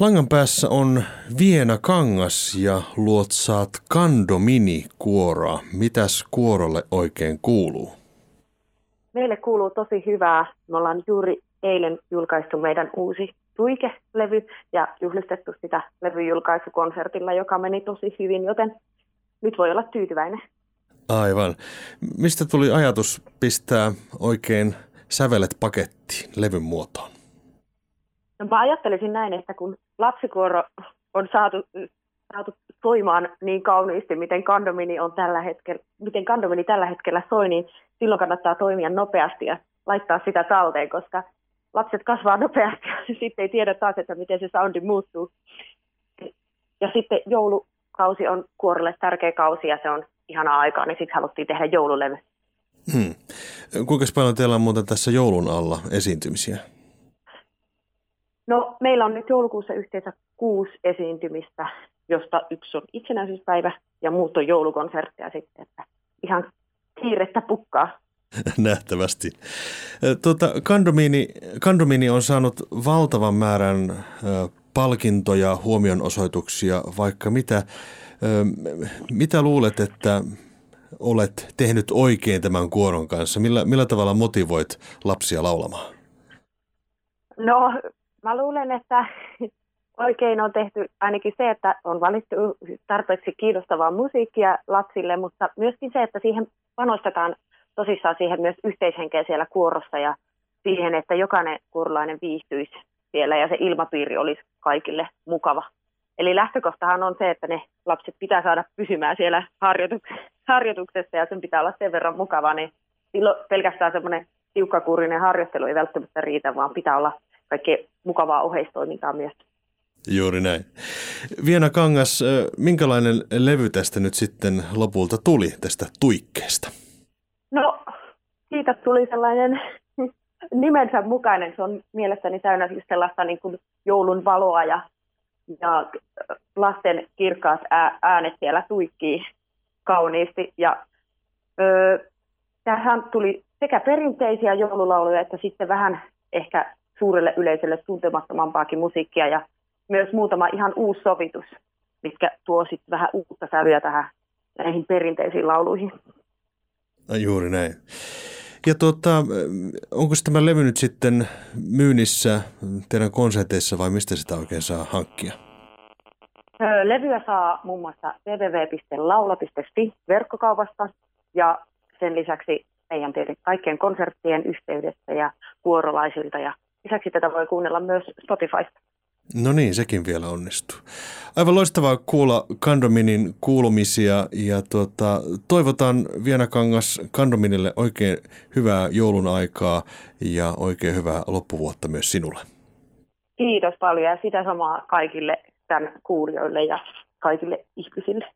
Langan päässä on Viena Kangas ja luotsaat Kandomini kuoroa. Mitäs kuorolle oikein kuuluu? Meille kuuluu tosi hyvää. Me ollaan juuri eilen julkaistu meidän uusi Tuike-levy ja juhlistettu sitä levyjulkaisukonsertilla, joka meni tosi hyvin, joten nyt voi olla tyytyväinen. Aivan. Mistä tuli ajatus pistää oikein sävelet pakettiin levyn muotoon? No mä ajattelisin näin, että kun lapsikuoro on saatu, saatu soimaan niin kauniisti, miten kandomini, on tällä hetkellä, miten kandomini tällä hetkellä soi, niin silloin kannattaa toimia nopeasti ja laittaa sitä talteen, koska lapset kasvaa nopeasti ja sitten ei tiedä taas, että miten se soundi muuttuu. Ja sitten joulukausi on kuorolle tärkeä kausi ja se on ihana aikaa, niin sitten haluttiin tehdä joululevy. Hmm. Kuinka paljon teillä on muuten tässä joulun alla esiintymisiä? No, meillä on nyt joulukuussa yhteensä kuusi esiintymistä, josta yksi on itsenäisyyspäivä ja muut on joulukonsertteja sitten, että ihan kiirettä pukkaa. Nähtävästi. Tuota, Kandomini, Kandomini on saanut valtavan määrän palkintoja, huomionosoituksia, vaikka mitä. Mitä luulet, että olet tehnyt oikein tämän kuoron kanssa? Millä, millä tavalla motivoit lapsia laulamaan? No Mä luulen, että oikein on tehty ainakin se, että on valittu tarpeeksi kiinnostavaa musiikkia lapsille, mutta myöskin se, että siihen panostetaan tosissaan siihen myös yhteishenkeä siellä kuorossa ja siihen, että jokainen kuorolainen viihtyisi siellä ja se ilmapiiri olisi kaikille mukava. Eli lähtökohtahan on se, että ne lapset pitää saada pysymään siellä harjoituksessa ja sen pitää olla sen verran mukava, niin silloin pelkästään semmoinen tiukkakurinen harjoittelu ei välttämättä riitä, vaan pitää olla kaikkea mukavaa oheistoimintaa myös. Juuri näin. Viena Kangas, minkälainen levy tästä nyt sitten lopulta tuli tästä tuikkeesta? No, siitä tuli sellainen nimensä mukainen. Se on mielestäni täynnä siis sellaista niin kuin joulun valoa ja, ja lasten kirkkaat äänet siellä tuikkii kauniisti. Ja öö, tähän tuli sekä perinteisiä joululauluja että sitten vähän ehkä suurelle yleisölle tuntemattomampaakin musiikkia ja myös muutama ihan uusi sovitus, mitkä tuo sitten vähän uutta sävyä tähän näihin perinteisiin lauluihin. No, juuri näin. Ja tuota, onko tämä levy nyt sitten myynnissä teidän konserteissa vai mistä sitä oikein saa hankkia? Levyä saa muun muassa www.laula.fi verkkokaupasta ja sen lisäksi meidän kaikkien konserttien yhteydessä ja vuorolaisilta ja Lisäksi tätä voi kuunnella myös Spotifysta. No niin, sekin vielä onnistuu. Aivan loistavaa kuulla Kandominin kuulumisia ja tuota, toivotan Vienakangas Kandominille oikein hyvää joulun aikaa ja oikein hyvää loppuvuotta myös sinulle. Kiitos paljon ja sitä samaa kaikille tämän kuulijoille ja kaikille ihmisille.